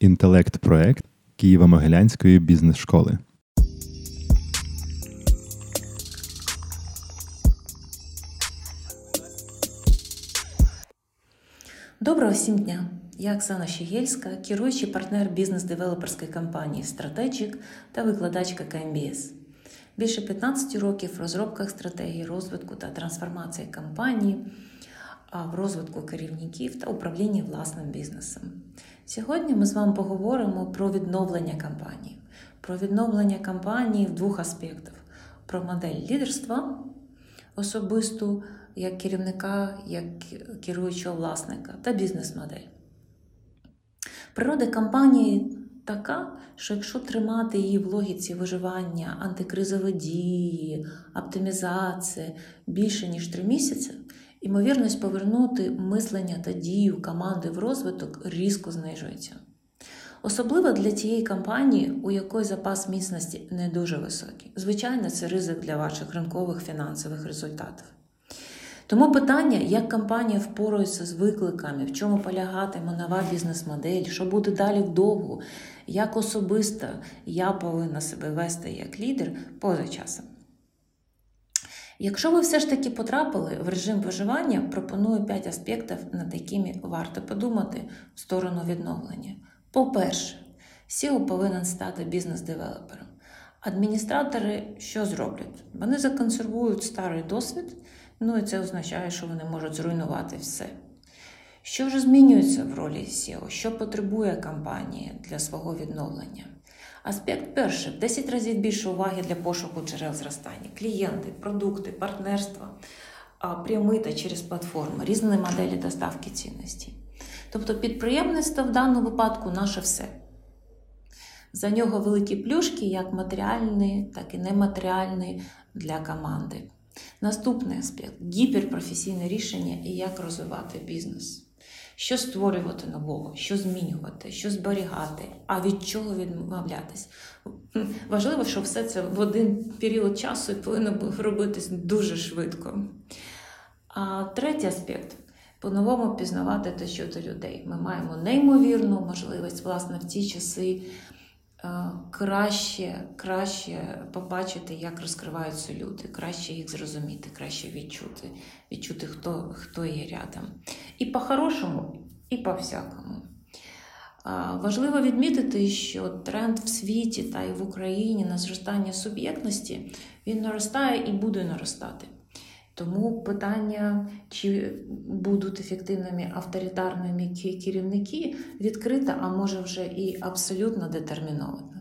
інтелект-проект Києво-Могилянської бізнес-школи. Доброго всім дня! Я Оксана Щегельська, керуючий партнер бізнес-девелоперської компанії Стратеджік та викладачка КМБС. Більше 15 років в розробках стратегії розвитку та трансформації компанії, в розвитку керівників та управлінні власним бізнесом. Сьогодні ми з вами поговоримо про відновлення компанії, про відновлення компанії в двох аспектах: про модель лідерства особисту як керівника, як керуючого власника та бізнес-модель. Природа компанії така, що якщо тримати її в логіці виживання, антикризової дії, оптимізації більше ніж три місяці, ймовірність повернути мислення та дію команди в розвиток різко знижується. Особливо для тієї компанії, у якої запас міцності не дуже високий. Звичайно, це ризик для ваших ринкових фінансових результатів. Тому питання, як компанія впорається з викликами, в чому полягатиме нова бізнес-модель, що буде далі вдовго, як особисто я повинна себе вести як лідер поза часом. Якщо ви все ж таки потрапили в режим виживання, пропоную 5 аспектів, над якими варто подумати в сторону відновлення. По-перше, SEO повинен стати бізнес-девелопером. Адміністратори що зроблять? Вони законсервують старий досвід, ну і це означає, що вони можуть зруйнувати все. Що вже змінюється в ролі SEO? Що потребує компанія для свого відновлення? Аспект перший в 10 разів більше уваги для пошуку джерел зростання, клієнти, продукти, партнерства, прямий та через платформи, різні моделі доставки цінності. Тобто підприємництво в даному випадку наше все. За нього великі плюшки, як матеріальні, так і нематеріальні для команди. Наступний аспект гіперпрофесійне рішення і як розвивати бізнес. Що створювати нового, що змінювати, що зберігати, а від чого відмовлятись. Важливо, що все це в один період часу повинно робитись дуже швидко. А третій аспект по-новому пізнавати те щодо людей. Ми маємо неймовірну можливість, власне, в ці часи краще краще побачити, як розкриваються люди, краще їх зрозуміти, краще відчути, відчути, хто хто є рядом. І по-хорошому, і по-всякому. Важливо відмітити, що тренд в світі та й в Україні на зростання суб'єктності він наростає і буде наростати. Тому питання, чи будуть ефективними авторитарними керівники, відкрите, а може вже і абсолютно детерміновано.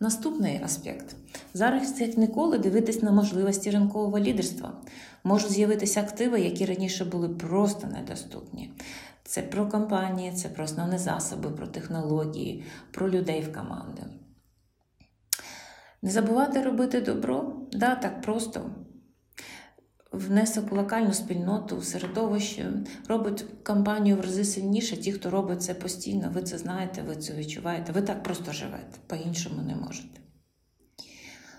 Наступний аспект. Зараз, як ніколи, дивитись на можливості ринкового лідерства. Можуть з'явитися активи, які раніше були просто недоступні. Це про компанії, це про основні засоби, про технології, про людей в команди. Не забувати робити добро, да, так просто внесок у локальну спільноту, в середовище, робить кампанію в рази сильніше. Ті, хто робить це постійно, ви це знаєте, ви це відчуваєте, ви так просто живете, по-іншому не можете.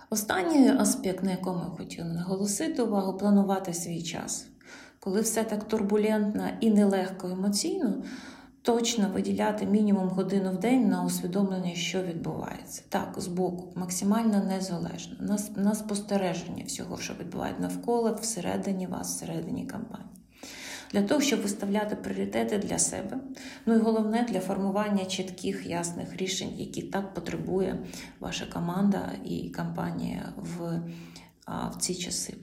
Останній аспект, на якому я хотіла наголосити увагу, планувати свій час. Коли все так турбулентно і нелегко емоційно, точно виділяти мінімум годину в день на усвідомлення, що відбувається. Так, збоку, максимально незалежно, на, на спостереження всього, що відбувається навколо, всередині вас, всередині кампанії. Для того, щоб виставляти пріоритети для себе, ну і головне для формування чітких ясних рішень, які так потребує ваша команда і компанія в, в ці часи.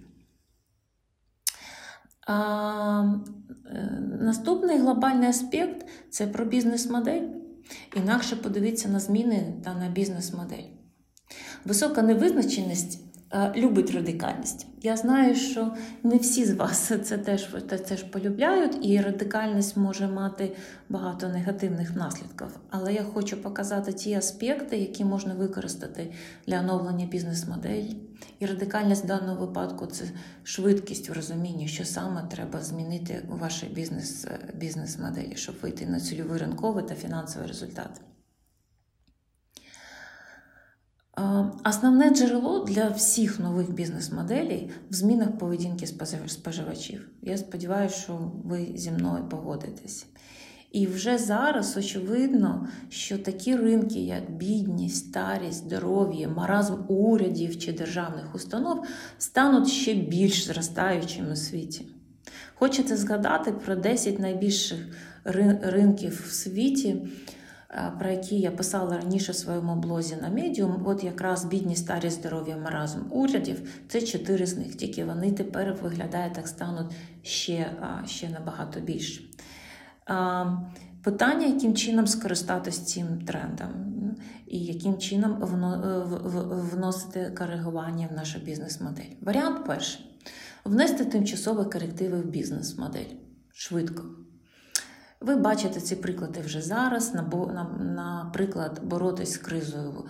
Е, Наступний глобальний аспект це про бізнес-модель. Інакше подивіться на зміни та на бізнес-модель. Висока невизначеність любить радикальність. Я знаю, що не всі з вас це теж це теж полюбляють, і радикальність може мати багато негативних наслідків. Але я хочу показати ті аспекти, які можна використати для оновлення бізнес-моделі. І радикальність в даному випадку це швидкість в розумінні, що саме треба змінити у вашій е, бізнес-моделі, щоб вийти на цільовий ринковий та фінансовий результат. Основне джерело для всіх нових бізнес-моделей в змінах поведінки споживачів. Я сподіваюся, що ви зі мною погодитесь. І вже зараз очевидно, що такі ринки, як бідність, старість, здоров'я, маразм урядів чи державних установ, стануть ще більш зростаючими у світі. Хочете згадати про 10 найбільших ринків в світі, про які я писала раніше в своєму блозі на медіум. От якраз бідність, старість, здоров'я, маразм урядів це чотири з них. Тільки вони тепер виглядає так стануть ще, ще набагато більше. Питання, яким чином скористатися цим трендом, і яким чином вносити коригування в нашу бізнес-модель. Варіант перший внести тимчасові корективи в бізнес-модель швидко. Ви бачите ці приклади вже зараз. Наприклад, боротись з кризою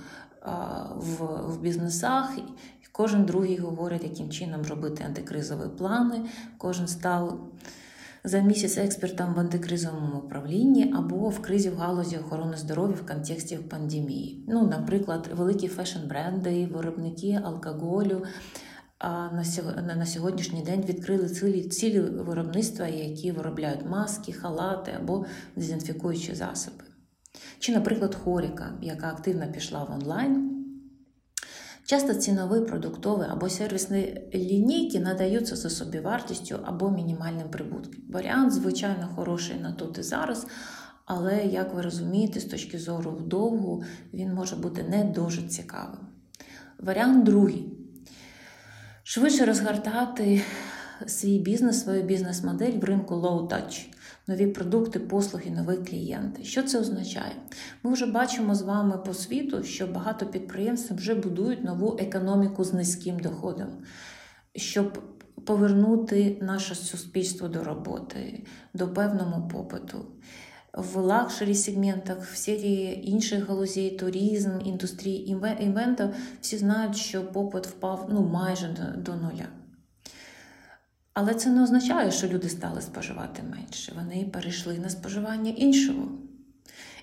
в бізнесах. Кожен другий говорить, яким чином робити антикризові плани. Кожен став за місяць експертом в антикризовому управлінні або в кризі в галузі охорони здоров'я в контексті пандемії. Ну, Наприклад, великі фешн-бренди, виробники алкоголю на сьогоднішній день відкрили цілі цілі виробництва, які виробляють маски, халати або дезінфікуючі засоби. Чи, наприклад, хоріка, яка активно пішла в онлайн. Часто цінові продуктові або сервісні лінійки надаються за собівартістю або мінімальним прибутком. Варіант, звичайно, хороший на тут і зараз, але, як ви розумієте, з точки зору вдовгу він може бути не дуже цікавим. Варіант другий швидше розгортати свій бізнес, свою бізнес-модель в ринку low touch. Нові продукти, послуги, нові клієнти. Що це означає? Ми вже бачимо з вами по світу, що багато підприємств вже будують нову економіку з низьким доходом, щоб повернути наше суспільство до роботи, до певного попиту в luxury сегментах, в серії інших галузей, туризм, індустрії івенту, всі знають, що попит впав ну, майже до, нуля. Але це не означає, що люди стали споживати менше. Вони перейшли на споживання іншого.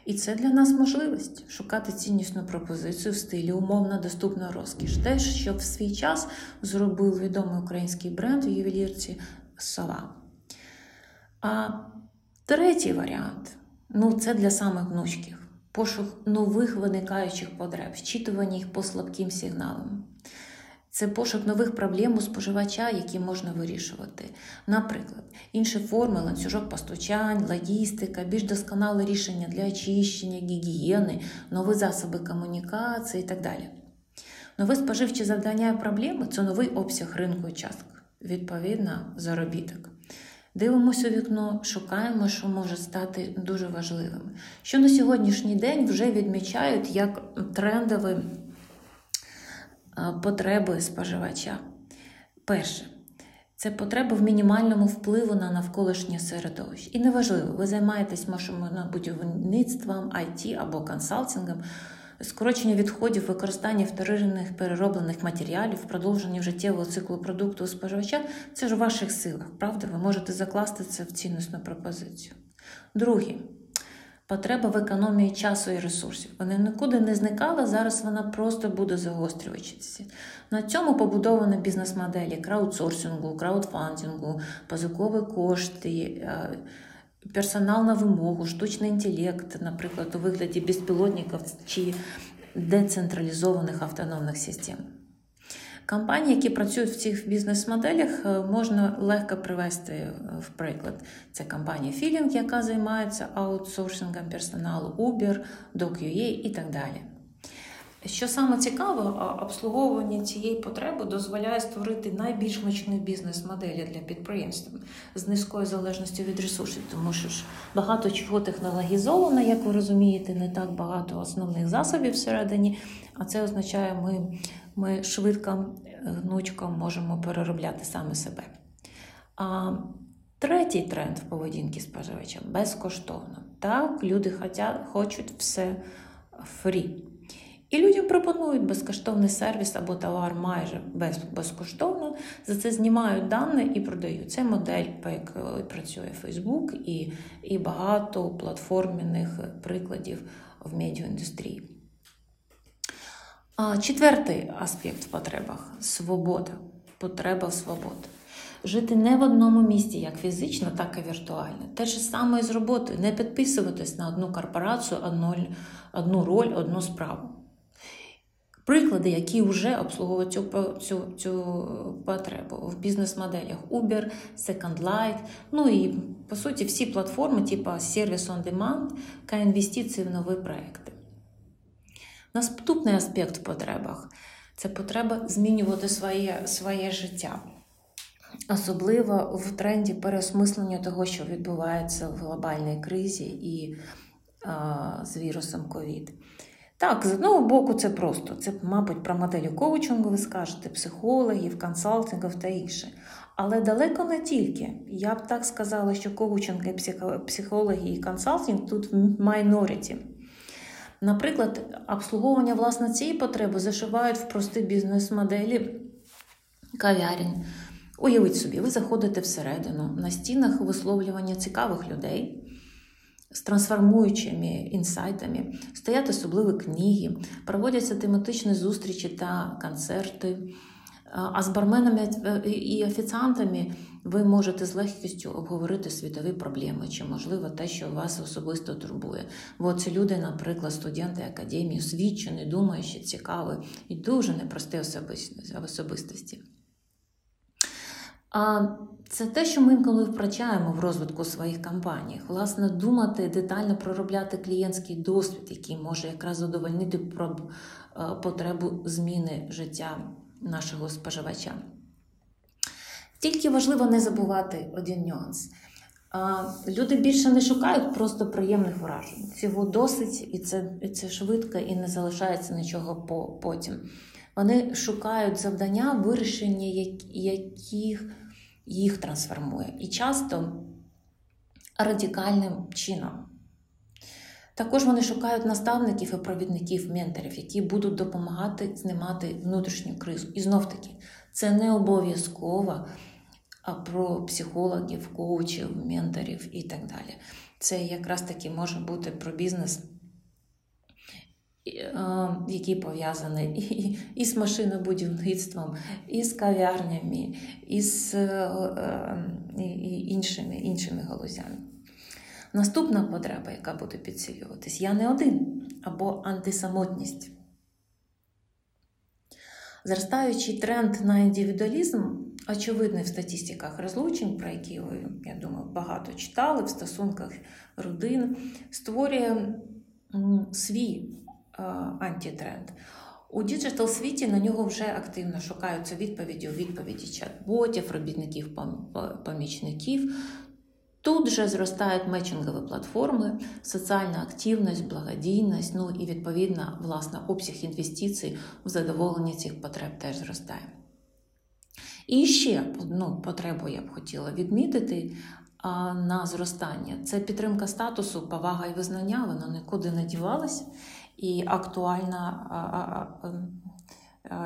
І це для нас можливість шукати ціннісну пропозицію в стилі умовно доступна розкіш. Те, що в свій час зробив відомий український бренд в ювелірці Сова. А третій варіант Ну, це для самих гнучких. Пошук нових виникаючих потреб, вчитування їх по слабким сигналам. Це пошук нових проблем у споживача, які можна вирішувати. Наприклад, інші форми, ланцюжок постачань, логістика, більш досконале рішення для очищення, гігієни, нові засоби комунікації і так далі. Нове споживче завдання і проблеми це новий обсяг ринку і часток, відповідно, заробіток. Дивимося у вікно, шукаємо, що може стати дуже важливим. Що на сьогоднішній день вже відмічають як трендові потреби споживача. Перше, це потреба в мінімальному впливу на навколишнє середовище. І неважливо, ви займаєтесь будівництвом, IT або консалтингом скорочення відходів, використання вторинних перероблених матеріалів, продовження життєвого циклу продукту у споживача це ж у ваших силах, правда? Ви можете закласти це в цінностну пропозицію. Друге. Потреба в економії часу і ресурсів. Вони нікуди не зникали, зараз вона просто буде загострюватися. На цьому побудована бізнес-моделі краудсорсингу, краудфандингу, позикові кошти, е, персонал на вимогу, штучний інтелект, наприклад, у вигляді безпілотників чи децентралізованих автономних систем. Компанії, які працюють в цих бізнес-моделях, е, можна легко привести е, в приклад. Це компанія Feeling, яка займається аутсорсингом персоналу, Uber, DocUA і так далі. Що саме цікаво, обслуговування цієї потреби дозволяє створити найбільш мощні бізнес-моделі для підприємств з низькою залежністю від ресурсів, тому що ж багато чого технологізовано, як ви розумієте, не так багато основних засобів всередині, а це означає, ми, ми швидко гнучко можемо переробляти саме себе. А Третій тренд в поведінці споживача безкоштовно. Так, люди хочуть все фрі. І людям пропонують безкоштовний сервіс або товар майже без, безкоштовно. За це знімають дані і продають. Це модель, по якій працює Facebook і і багато платформених прикладів в медіаіндустрії. Четвертий аспект в потребах свобода. Потреба в свободі. жити не в одному місці, як фізично, так і віртуально. Те ж саме і з роботою, не підписуватись на одну корпорацію, одну роль, одну справу. Приклади, які вже обслуговують цю цю, цю потребу в бізнес-моделях Uber, Second Life, ну і по суті всі платформи, типу Service on Demand та інвестиції в нові проекти. Наступний аспект в потребах це потреба змінювати своє, своє життя. Особливо в тренді переосмислення того, що відбувається в глобальній кризі і а, з вірусом ковід. Так, з одного боку, це просто. Це, мабуть, про моделі коучингу, ви скажете, психологів, консалтингів та інше. Але далеко не тільки. Я б так сказала, що коучинг, і психологи і консалтинг тут в майноріті. Наприклад, обслуговування власне цієї потреби зашивають в прості бізнес-моделі кав'ярень. Уявіть собі, ви заходите всередину на стінах висловлювання цікавих людей з трансформуючими інсайтами, стоять особливі книги, проводяться тематичні зустрічі та концерти. А з барменами і офіціантами ви можете з легкістю обговорити світові проблеми, чи, можливо, те, що вас особисто турбує. Бо це люди, наприклад, студенти академії, освічені, думаючі, цікаві і дуже непрості особистості. А це те, що ми інколи втрачаємо в розвитку своїх компаній. Власне, думати, детально проробляти клієнтський досвід, який може якраз задовольнити потребу зміни життя нашого споживача. Тільки важливо не забувати один нюанс. Люди більше не шукають просто приємних вражень. Цього досить, і це і це швидко, і не залишається нічого потім. Вони шукають завдання, вирішення яких їх трансформує. І часто радикальним чином. Також вони шукають наставників і провідників, менторів, які будуть допомагати знімати внутрішню кризу. І знов таки, це не обов'язково про психологів, коучів, менторів і так далі. Це якраз таки може бути про бізнес, який пов'язаний і, і з машинобудівництвом, і з кав'ярнями, і з е, е, іншими, іншими галузями. Наступна потреба, яка буде підсилюватись, я не один або антисамотність. Зростаючий тренд на індивідуалізм, очевидний в статистиках розлучень, про які ви, я думаю, багато читали в стосунках родин, створює свій антитренд. У digital світі на нього вже активно шукаються відповіді у відповіді чат-ботів, робітників помічників Тут же зростають мечингові платформи, соціальна активність, благодійність, ну і відповідно власне обсяг інвестицій в задоволення цих потреб теж зростає. І ще одну потребу я б хотіла відмітити на зростання: це підтримка статусу, повага і визнання, вона нікуди не дівалась і актуальна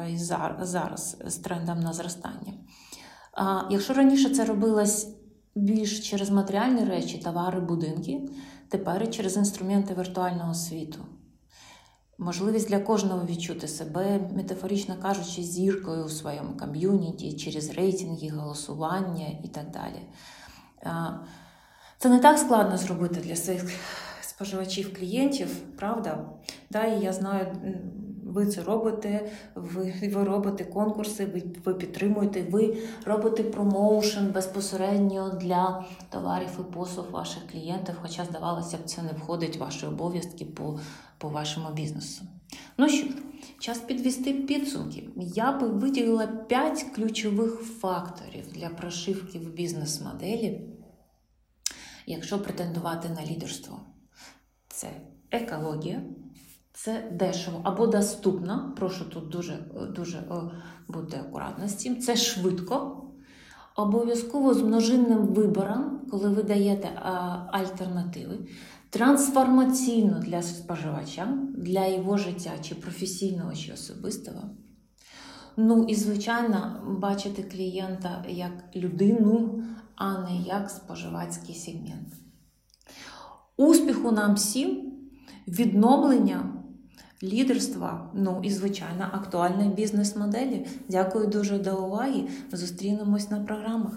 і зараз з трендом на зростання. Якщо раніше це робилось більш через матеріальні речі, товари, будинки, тепер через інструменти віртуального світу. Можливість для кожного відчути себе, метафорично кажучи, зіркою у своєму ком'юніті, через рейтинги, голосування і так далі. Це не так складно зробити для своїх споживачів клієнтів, правда? Да, І я знаю ви це робите, ви ви робите конкурси, ви ви підтримуєте, ви робите промоушен безпосередньо для товарів і послуг ваших клієнтів, хоча, здавалося б, це не входить в ваші обов'язки по, по вашому бізнесу. Ну що, час підвести підсумки. Я би виділила 5 ключових факторів для прошивки в бізнес-моделі, якщо претендувати на лідерство. Це екологія. Це дешево або доступно. Прошу тут дуже дуже бути акуратно з цим. Це швидко. Обов'язково з множинним вибором, коли ви даєте альтернативи, трансформаційно для споживача, для його життя, чи професійного, чи особистого. Ну і, звичайно, бачити клієнта як людину, а не як споживацький сегмент. Успіху нам всім, відновлення лідерства, ну і звичайно актуальної бізнес-моделі. Дякую дуже до уваги. Зустрінемось на програмах.